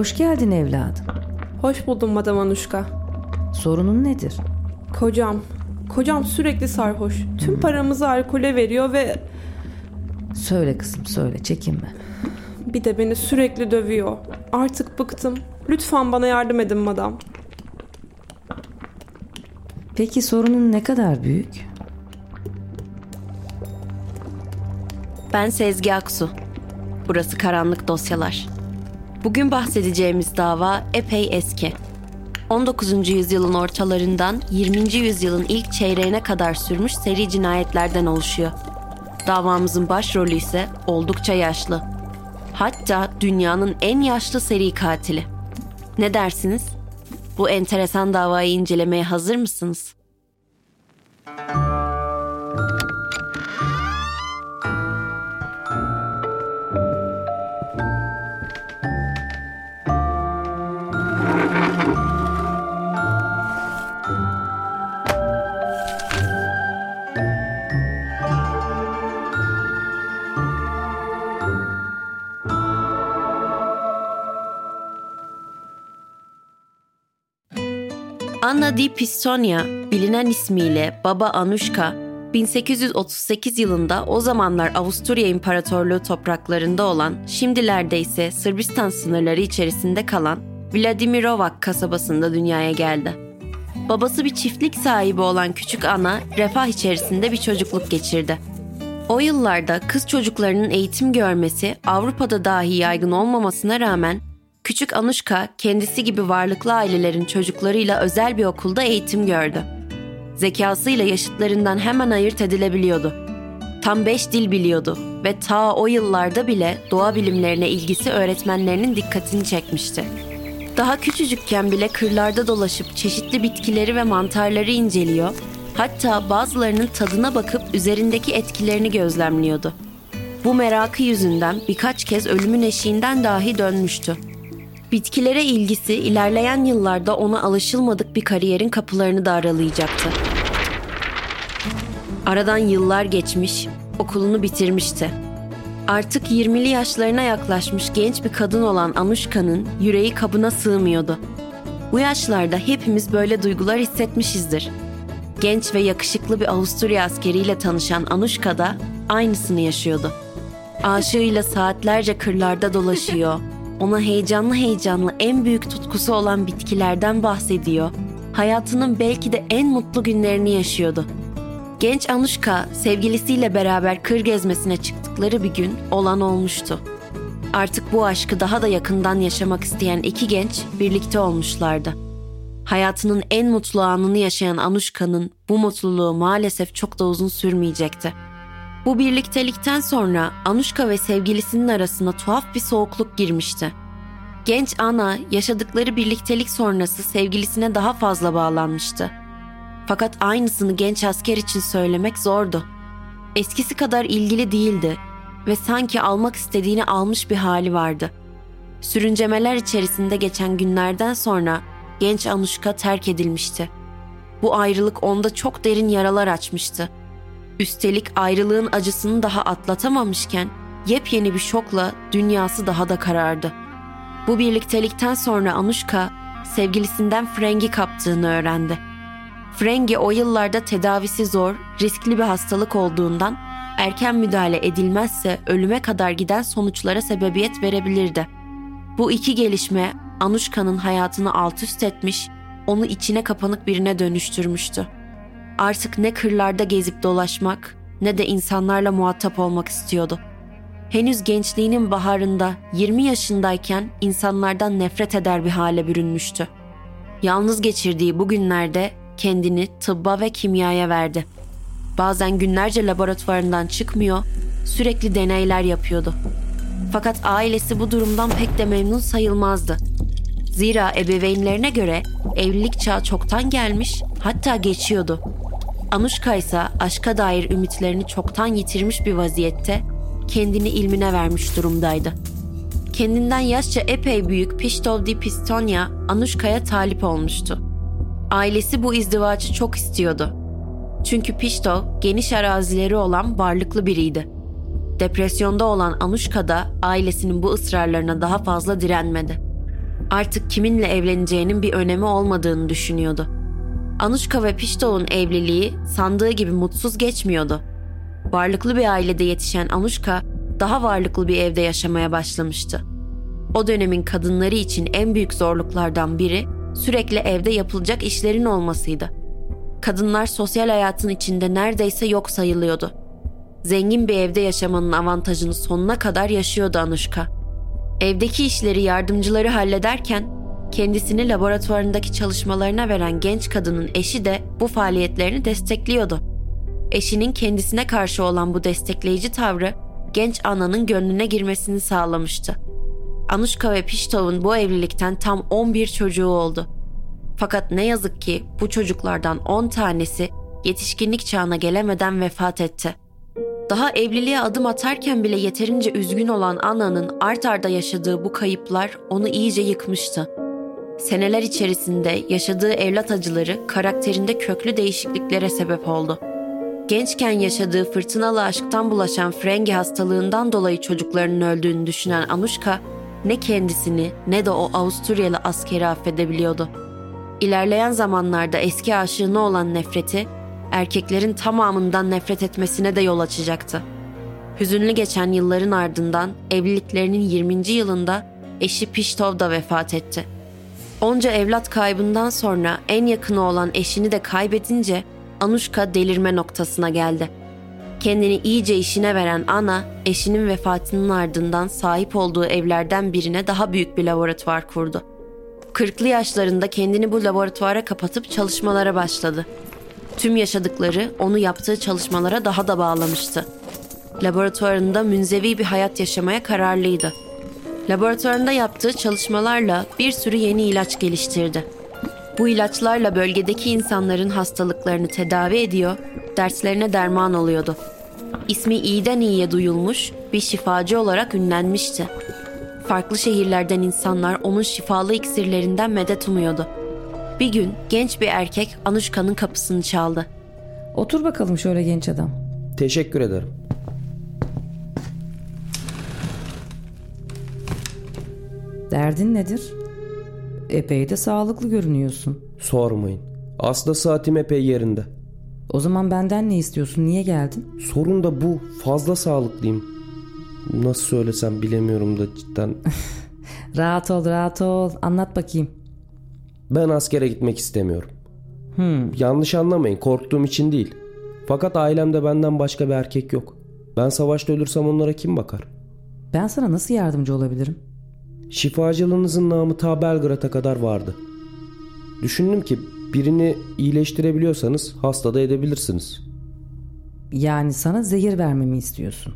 Hoş geldin evladım. Hoş buldum Madam Anuşka. Sorunun nedir? Kocam. Kocam sürekli sarhoş. Tüm paramızı alkole veriyor ve Söyle kızım söyle çekinme. bir de beni sürekli dövüyor. Artık bıktım. Lütfen bana yardım edin madam. Peki sorunun ne kadar büyük? Ben Sezgi Aksu. Burası Karanlık Dosyalar. Bugün bahsedeceğimiz dava epey eski. 19. yüzyılın ortalarından 20. yüzyılın ilk çeyreğine kadar sürmüş seri cinayetlerden oluşuyor. Davamızın başrolü ise oldukça yaşlı. Hatta dünyanın en yaşlı seri katili. Ne dersiniz? Bu enteresan davayı incelemeye hazır mısınız? Anna di Pistonia, bilinen ismiyle Baba Anushka, 1838 yılında o zamanlar Avusturya İmparatorluğu topraklarında olan, şimdilerde ise Sırbistan sınırları içerisinde kalan Vladimirovak kasabasında dünyaya geldi. Babası bir çiftlik sahibi olan küçük Ana, refah içerisinde bir çocukluk geçirdi. O yıllarda kız çocuklarının eğitim görmesi Avrupa'da dahi yaygın olmamasına rağmen Küçük Anuşka kendisi gibi varlıklı ailelerin çocuklarıyla özel bir okulda eğitim gördü. Zekasıyla yaşıtlarından hemen ayırt edilebiliyordu. Tam beş dil biliyordu ve ta o yıllarda bile doğa bilimlerine ilgisi öğretmenlerinin dikkatini çekmişti. Daha küçücükken bile kırlarda dolaşıp çeşitli bitkileri ve mantarları inceliyor, hatta bazılarının tadına bakıp üzerindeki etkilerini gözlemliyordu. Bu merakı yüzünden birkaç kez ölümün eşiğinden dahi dönmüştü. Bitkilere ilgisi ilerleyen yıllarda ona alışılmadık bir kariyerin kapılarını da aralayacaktı. Aradan yıllar geçmiş, okulunu bitirmişti. Artık 20'li yaşlarına yaklaşmış genç bir kadın olan Anuşka'nın yüreği kabına sığmıyordu. Bu yaşlarda hepimiz böyle duygular hissetmişizdir. Genç ve yakışıklı bir Avusturya askeriyle tanışan Anuşka da aynısını yaşıyordu. Aşığıyla saatlerce kırlarda dolaşıyor, ona heyecanlı heyecanlı en büyük tutkusu olan bitkilerden bahsediyor. Hayatının belki de en mutlu günlerini yaşıyordu. Genç Anuşka sevgilisiyle beraber kır gezmesine çıktıkları bir gün olan olmuştu. Artık bu aşkı daha da yakından yaşamak isteyen iki genç birlikte olmuşlardı. Hayatının en mutlu anını yaşayan Anuşka'nın bu mutluluğu maalesef çok da uzun sürmeyecekti. Bu birliktelikten sonra Anuşka ve sevgilisinin arasına tuhaf bir soğukluk girmişti. Genç Ana yaşadıkları birliktelik sonrası sevgilisine daha fazla bağlanmıştı. Fakat aynısını genç asker için söylemek zordu. Eskisi kadar ilgili değildi ve sanki almak istediğini almış bir hali vardı. Sürüncemeler içerisinde geçen günlerden sonra genç Anuşka terk edilmişti. Bu ayrılık onda çok derin yaralar açmıştı. Üstelik ayrılığın acısını daha atlatamamışken yepyeni bir şokla dünyası daha da karardı. Bu birliktelikten sonra Anuşka sevgilisinden Frengi kaptığını öğrendi. Frengi o yıllarda tedavisi zor, riskli bir hastalık olduğundan erken müdahale edilmezse ölüme kadar giden sonuçlara sebebiyet verebilirdi. Bu iki gelişme Anuşka'nın hayatını alt üst etmiş, onu içine kapanık birine dönüştürmüştü. Artık ne kırlarda gezip dolaşmak ne de insanlarla muhatap olmak istiyordu. Henüz gençliğinin baharında 20 yaşındayken insanlardan nefret eder bir hale bürünmüştü. Yalnız geçirdiği bu günlerde kendini tıbba ve kimyaya verdi. Bazen günlerce laboratuvarından çıkmıyor, sürekli deneyler yapıyordu. Fakat ailesi bu durumdan pek de memnun sayılmazdı. Zira ebeveynlerine göre evlilik çağı çoktan gelmiş, hatta geçiyordu. Anuşka ise aşka dair ümitlerini çoktan yitirmiş bir vaziyette kendini ilmine vermiş durumdaydı. Kendinden yaşça epey büyük Piştov di Pistonia Anuşka'ya talip olmuştu. Ailesi bu izdivacı çok istiyordu. Çünkü Piştov geniş arazileri olan varlıklı biriydi. Depresyonda olan Anuşka da ailesinin bu ısrarlarına daha fazla direnmedi. Artık kiminle evleneceğinin bir önemi olmadığını düşünüyordu. Anuşka ve Piştov'un evliliği sandığı gibi mutsuz geçmiyordu. Varlıklı bir ailede yetişen Anuşka daha varlıklı bir evde yaşamaya başlamıştı. O dönemin kadınları için en büyük zorluklardan biri sürekli evde yapılacak işlerin olmasıydı. Kadınlar sosyal hayatın içinde neredeyse yok sayılıyordu. Zengin bir evde yaşamanın avantajını sonuna kadar yaşıyordu Anuşka. Evdeki işleri yardımcıları hallederken kendisini laboratuvarındaki çalışmalarına veren genç kadının eşi de bu faaliyetlerini destekliyordu. Eşinin kendisine karşı olan bu destekleyici tavrı genç ananın gönlüne girmesini sağlamıştı. Anuşka ve Piştov'un bu evlilikten tam 11 çocuğu oldu. Fakat ne yazık ki bu çocuklardan 10 tanesi yetişkinlik çağına gelemeden vefat etti. Daha evliliğe adım atarken bile yeterince üzgün olan Anna'nın art arda yaşadığı bu kayıplar onu iyice yıkmıştı. Seneler içerisinde yaşadığı evlat acıları karakterinde köklü değişikliklere sebep oldu. Gençken yaşadığı fırtınalı aşktan bulaşan frengi hastalığından dolayı çocuklarının öldüğünü düşünen Anuşka, ne kendisini ne de o Avusturyalı askeri affedebiliyordu. İlerleyen zamanlarda eski aşığına olan nefreti, erkeklerin tamamından nefret etmesine de yol açacaktı. Hüzünlü geçen yılların ardından evliliklerinin 20. yılında eşi Piştov da vefat etti. Onca evlat kaybından sonra en yakını olan eşini de kaybedince Anuşka delirme noktasına geldi. Kendini iyice işine veren Ana, eşinin vefatının ardından sahip olduğu evlerden birine daha büyük bir laboratuvar kurdu. Kırklı yaşlarında kendini bu laboratuvara kapatıp çalışmalara başladı. Tüm yaşadıkları onu yaptığı çalışmalara daha da bağlamıştı. Laboratuvarında münzevi bir hayat yaşamaya kararlıydı. Laboratuvarında yaptığı çalışmalarla bir sürü yeni ilaç geliştirdi. Bu ilaçlarla bölgedeki insanların hastalıklarını tedavi ediyor, dertlerine derman oluyordu. İsmi iyiden iyiye duyulmuş, bir şifacı olarak ünlenmişti. Farklı şehirlerden insanlar onun şifalı iksirlerinden medet umuyordu. Bir gün genç bir erkek Anuşka'nın kapısını çaldı. Otur bakalım şöyle genç adam. Teşekkür ederim. Derdin nedir? Epey de sağlıklı görünüyorsun. Sormayın. Aslında saatim epey yerinde. O zaman benden ne istiyorsun? Niye geldin? Sorun da bu. Fazla sağlıklıyım. Nasıl söylesem bilemiyorum da cidden. Rahat ol, rahat ol. Anlat bakayım. Ben askere gitmek istemiyorum. Hmm. Yanlış anlamayın. Korktuğum için değil. Fakat ailemde benden başka bir erkek yok. Ben savaşta ölürsem onlara kim bakar? Ben sana nasıl yardımcı olabilirim? Şifacılığınızın namı ta Belgrad'a kadar vardı. Düşündüm ki birini iyileştirebiliyorsanız hasta da edebilirsiniz. Yani sana zehir vermemi istiyorsun.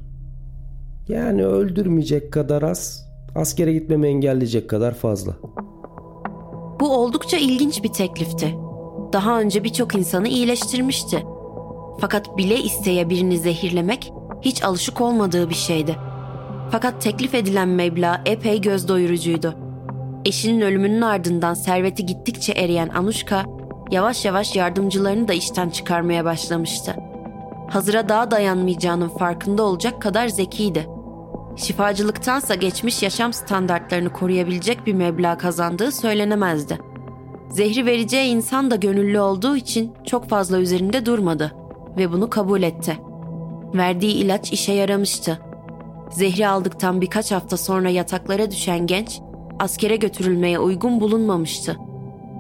Yani öldürmeyecek kadar az, askere gitmemi engelleyecek kadar fazla. Bu oldukça ilginç bir teklifti. Daha önce birçok insanı iyileştirmişti. Fakat bile isteye birini zehirlemek hiç alışık olmadığı bir şeydi. Fakat teklif edilen meblağ epey göz doyurucuydu. Eşinin ölümünün ardından serveti gittikçe eriyen Anuşka yavaş yavaş yardımcılarını da işten çıkarmaya başlamıştı. Hazıra daha dayanmayacağının farkında olacak kadar zekiydi. Şifacılıktansa geçmiş yaşam standartlarını koruyabilecek bir meblağ kazandığı söylenemezdi. Zehri vereceği insan da gönüllü olduğu için çok fazla üzerinde durmadı ve bunu kabul etti. Verdiği ilaç işe yaramıştı. Zehri aldıktan birkaç hafta sonra yataklara düşen genç askere götürülmeye uygun bulunmamıştı.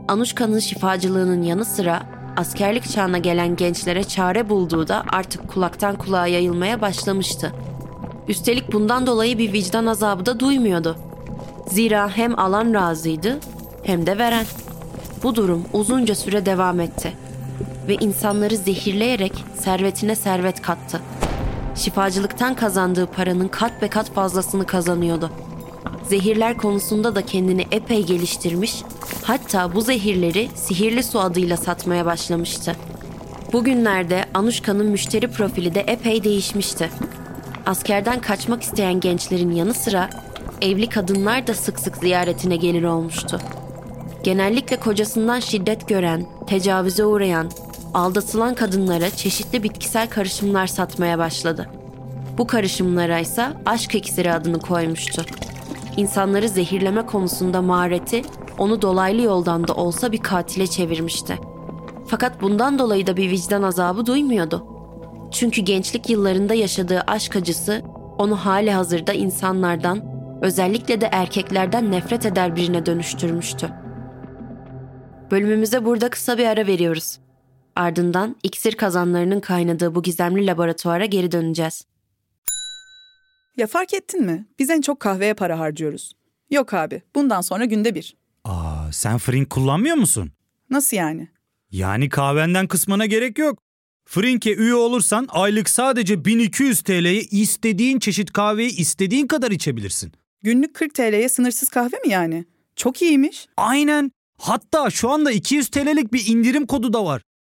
Anuşka'nın şifacılığının yanı sıra askerlik çağına gelen gençlere çare bulduğu da artık kulaktan kulağa yayılmaya başlamıştı. Üstelik bundan dolayı bir vicdan azabı da duymuyordu. Zira hem alan razıydı hem de veren. Bu durum uzunca süre devam etti ve insanları zehirleyerek servetine servet kattı. Şifacılıktan kazandığı paranın kat be kat fazlasını kazanıyordu. Zehirler konusunda da kendini epey geliştirmiş, hatta bu zehirleri sihirli su adıyla satmaya başlamıştı. Bugünlerde Anuşka'nın müşteri profili de epey değişmişti. Askerden kaçmak isteyen gençlerin yanı sıra evli kadınlar da sık sık ziyaretine gelir olmuştu. Genellikle kocasından şiddet gören, tecavüze uğrayan, aldatılan kadınlara çeşitli bitkisel karışımlar satmaya başladı. Bu karışımlara ise aşk iksiri adını koymuştu. İnsanları zehirleme konusunda mahareti onu dolaylı yoldan da olsa bir katile çevirmişti. Fakat bundan dolayı da bir vicdan azabı duymuyordu. Çünkü gençlik yıllarında yaşadığı aşk acısı onu hali hazırda insanlardan, özellikle de erkeklerden nefret eder birine dönüştürmüştü. Bölümümüze burada kısa bir ara veriyoruz. Ardından iksir kazanlarının kaynadığı bu gizemli laboratuvara geri döneceğiz. Ya fark ettin mi? Biz en çok kahveye para harcıyoruz. Yok abi, bundan sonra günde bir. Aa, sen Frink kullanmıyor musun? Nasıl yani? Yani kahvenden kısmına gerek yok. Frink'e üye olursan aylık sadece 1200 TL'ye istediğin çeşit kahveyi istediğin kadar içebilirsin. Günlük 40 TL'ye sınırsız kahve mi yani? Çok iyiymiş. Aynen. Hatta şu anda 200 TL'lik bir indirim kodu da var.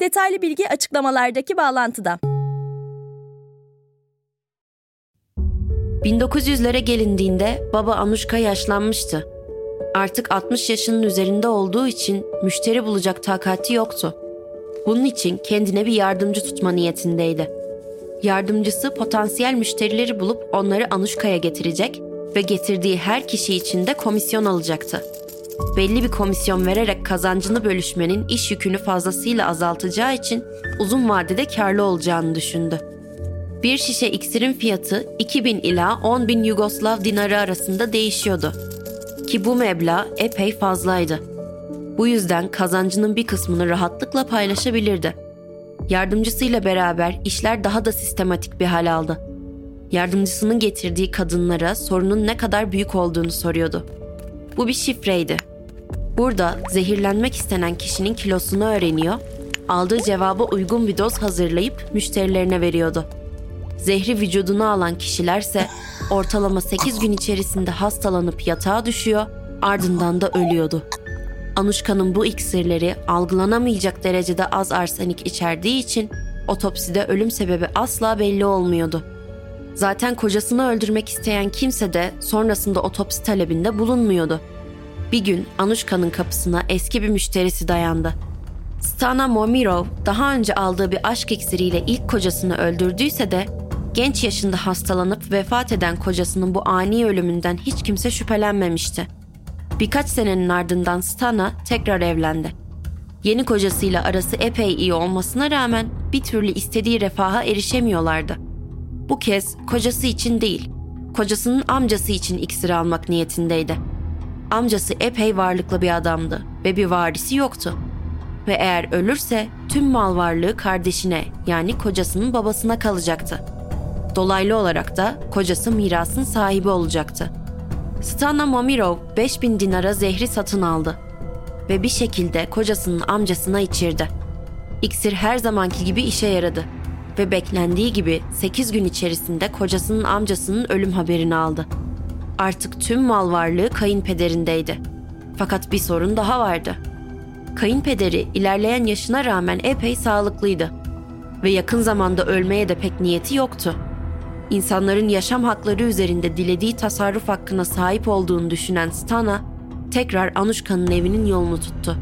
Detaylı bilgi açıklamalardaki bağlantıda. 1900'lere gelindiğinde baba Anuşka yaşlanmıştı. Artık 60 yaşının üzerinde olduğu için müşteri bulacak takati yoktu. Bunun için kendine bir yardımcı tutma niyetindeydi. Yardımcısı potansiyel müşterileri bulup onları Anuşka'ya getirecek ve getirdiği her kişi için de komisyon alacaktı. Belli bir komisyon vererek kazancını bölüşmenin iş yükünü fazlasıyla azaltacağı için uzun vadede karlı olacağını düşündü. Bir şişe iksirin fiyatı 2000 ila 10 bin Yugoslav dinarı arasında değişiyordu. Ki bu meblağ epey fazlaydı. Bu yüzden kazancının bir kısmını rahatlıkla paylaşabilirdi. Yardımcısıyla beraber işler daha da sistematik bir hal aldı. Yardımcısının getirdiği kadınlara sorunun ne kadar büyük olduğunu soruyordu. Bu bir şifreydi. Burada zehirlenmek istenen kişinin kilosunu öğreniyor, aldığı cevaba uygun bir doz hazırlayıp müşterilerine veriyordu. Zehri vücuduna alan kişilerse ortalama 8 gün içerisinde hastalanıp yatağa düşüyor, ardından da ölüyordu. Anuşka'nın bu iksirleri algılanamayacak derecede az arsenik içerdiği için otopside ölüm sebebi asla belli olmuyordu. Zaten kocasını öldürmek isteyen kimse de sonrasında otopsi talebinde bulunmuyordu. Bir gün Anuşka'nın kapısına eski bir müşterisi dayandı. Stana Momirov daha önce aldığı bir aşk iksiriyle ilk kocasını öldürdüyse de genç yaşında hastalanıp vefat eden kocasının bu ani ölümünden hiç kimse şüphelenmemişti. Birkaç senenin ardından Stana tekrar evlendi. Yeni kocasıyla arası epey iyi olmasına rağmen bir türlü istediği refaha erişemiyorlardı. Bu kez kocası için değil, kocasının amcası için iksir almak niyetindeydi. Amcası epey varlıklı bir adamdı ve bir varisi yoktu. Ve eğer ölürse tüm mal varlığı kardeşine yani kocasının babasına kalacaktı. Dolaylı olarak da kocası mirasın sahibi olacaktı. Stana Momirov 5000 dinara zehri satın aldı ve bir şekilde kocasının amcasına içirdi. İksir her zamanki gibi işe yaradı ve beklendiği gibi 8 gün içerisinde kocasının amcasının ölüm haberini aldı. Artık tüm mal varlığı kayınpederindeydi. Fakat bir sorun daha vardı. Kayınpederi ilerleyen yaşına rağmen epey sağlıklıydı ve yakın zamanda ölmeye de pek niyeti yoktu. İnsanların yaşam hakları üzerinde dilediği tasarruf hakkına sahip olduğunu düşünen Stana, tekrar Anuşka'nın evinin yolunu tuttu.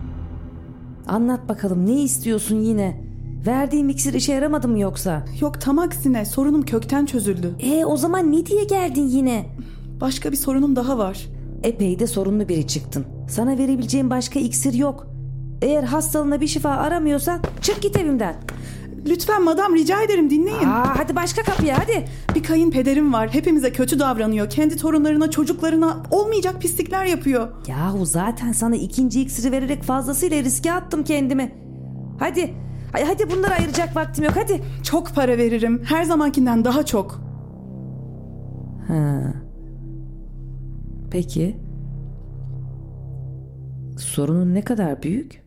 Anlat bakalım ne istiyorsun yine? Verdiğim iksir işe yaramadı mı yoksa? Yok tam aksine sorunum kökten çözüldü. E o zaman ne diye geldin yine? Başka bir sorunum daha var. Epey de sorunlu biri çıktın. Sana verebileceğim başka iksir yok. Eğer hastalığına bir şifa aramıyorsan çık git evimden. Lütfen madam rica ederim dinleyin. Aa, hadi başka kapıya hadi. Bir kayınpederim var. Hepimize kötü davranıyor. Kendi torunlarına, çocuklarına olmayacak pislikler yapıyor. Yahu zaten sana ikinci iksiri vererek fazlasıyla riske attım kendimi. Hadi. Ay, hadi bunları ayıracak vaktim yok hadi. Çok para veririm. Her zamankinden daha çok. Ha. Peki. Sorunun ne kadar büyük?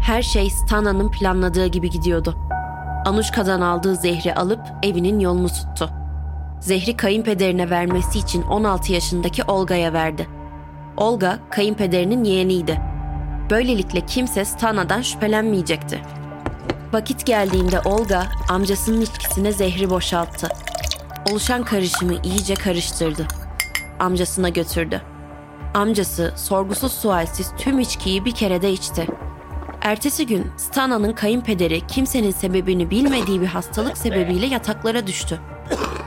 Her şey Stana'nın planladığı gibi gidiyordu. Anuşka'dan aldığı zehri alıp evinin yolunu tuttu. Zehri kayınpederine vermesi için 16 yaşındaki Olga'ya verdi. Olga kayınpederinin yeğeniydi. Böylelikle kimse Stana'dan şüphelenmeyecekti. Vakit geldiğinde Olga amcasının içkisine zehri boşalttı. Oluşan karışımı iyice karıştırdı. Amcasına götürdü. Amcası sorgusuz sualsiz tüm içkiyi bir kerede içti. Ertesi gün Stana'nın kayınpederi kimsenin sebebini bilmediği bir hastalık sebebiyle yataklara düştü.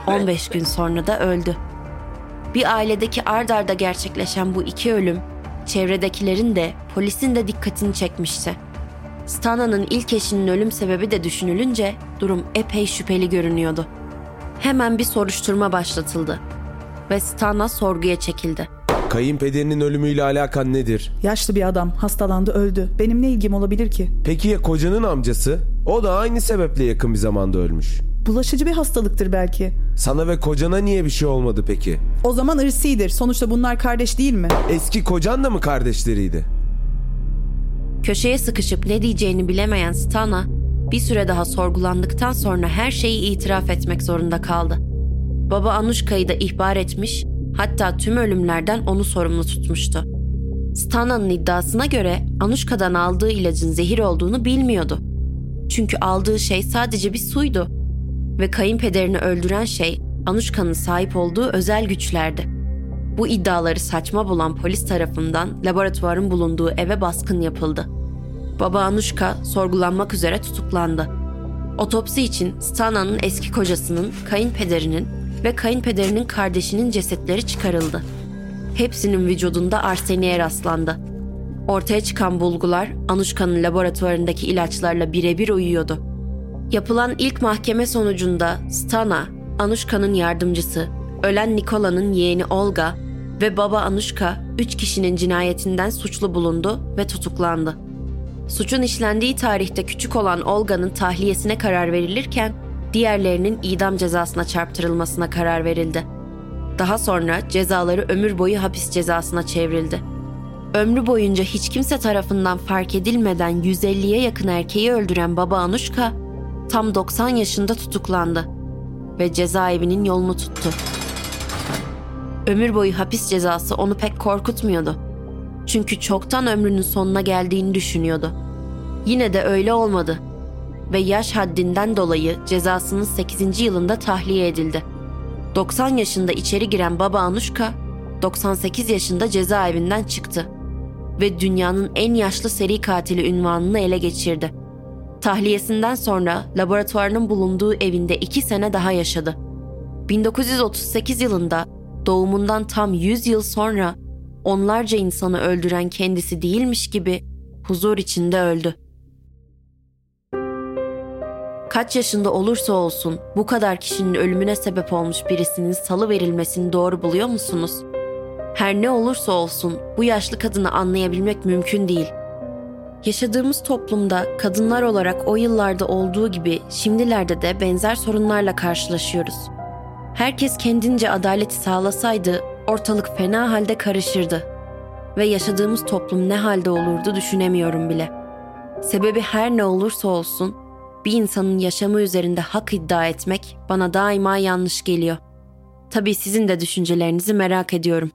15 gün sonra da öldü. Bir ailedeki ard arda gerçekleşen bu iki ölüm, çevredekilerin de polisin de dikkatini çekmişti. Stana'nın ilk eşinin ölüm sebebi de düşünülünce durum epey şüpheli görünüyordu. Hemen bir soruşturma başlatıldı ve Stana sorguya çekildi. Kayınpederinin ölümüyle alakan nedir? Yaşlı bir adam hastalandı öldü. Benim ne ilgim olabilir ki? Peki ya kocanın amcası? O da aynı sebeple yakın bir zamanda ölmüş. Bulaşıcı bir hastalıktır belki. Sana ve kocana niye bir şey olmadı peki? O zaman ırsidir. Sonuçta bunlar kardeş değil mi? Eski kocan da mı kardeşleriydi? Köşeye sıkışıp ne diyeceğini bilemeyen Stana, bir süre daha sorgulandıktan sonra her şeyi itiraf etmek zorunda kaldı. Baba Anuşka'yı da ihbar etmiş, hatta tüm ölümlerden onu sorumlu tutmuştu. Stana'nın iddiasına göre Anuşka'dan aldığı ilacın zehir olduğunu bilmiyordu. Çünkü aldığı şey sadece bir suydu ve kayınpederini öldüren şey Anuşka'nın sahip olduğu özel güçlerdi. Bu iddiaları saçma bulan polis tarafından laboratuvarın bulunduğu eve baskın yapıldı. Baba Anuşka sorgulanmak üzere tutuklandı. Otopsi için Stana'nın eski kocasının, kayınpederinin ve kayınpederinin kardeşinin cesetleri çıkarıldı. Hepsinin vücudunda arseniye rastlandı. Ortaya çıkan bulgular Anuşka'nın laboratuvarındaki ilaçlarla birebir uyuyordu. Yapılan ilk mahkeme sonucunda Stana, Anuşka'nın yardımcısı, ölen Nikola'nın yeğeni Olga ve baba Anuşka üç kişinin cinayetinden suçlu bulundu ve tutuklandı. Suçun işlendiği tarihte küçük olan Olga'nın tahliyesine karar verilirken diğerlerinin idam cezasına çarptırılmasına karar verildi. Daha sonra cezaları ömür boyu hapis cezasına çevrildi. Ömrü boyunca hiç kimse tarafından fark edilmeden 150'ye yakın erkeği öldüren baba Anuşka tam 90 yaşında tutuklandı ve cezaevinin yolunu tuttu. Ömür boyu hapis cezası onu pek korkutmuyordu. Çünkü çoktan ömrünün sonuna geldiğini düşünüyordu. Yine de öyle olmadı ve yaş haddinden dolayı cezasının 8. yılında tahliye edildi. 90 yaşında içeri giren baba Anuşka, 98 yaşında cezaevinden çıktı ve dünyanın en yaşlı seri katili ünvanını ele geçirdi. Tahliyesinden sonra laboratuvarının bulunduğu evinde 2 sene daha yaşadı. 1938 yılında doğumundan tam 100 yıl sonra onlarca insanı öldüren kendisi değilmiş gibi huzur içinde öldü. Kaç yaşında olursa olsun bu kadar kişinin ölümüne sebep olmuş birisinin salı verilmesini doğru buluyor musunuz? Her ne olursa olsun bu yaşlı kadını anlayabilmek mümkün değil. Yaşadığımız toplumda kadınlar olarak o yıllarda olduğu gibi şimdilerde de benzer sorunlarla karşılaşıyoruz. Herkes kendince adaleti sağlasaydı ortalık fena halde karışırdı ve yaşadığımız toplum ne halde olurdu düşünemiyorum bile. Sebebi her ne olursa olsun bir insanın yaşamı üzerinde hak iddia etmek bana daima yanlış geliyor. Tabii sizin de düşüncelerinizi merak ediyorum.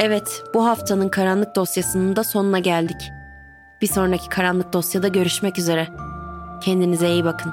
Evet, bu haftanın karanlık dosyasının da sonuna geldik. Bir sonraki karanlık dosyada görüşmek üzere. Kendinize iyi bakın.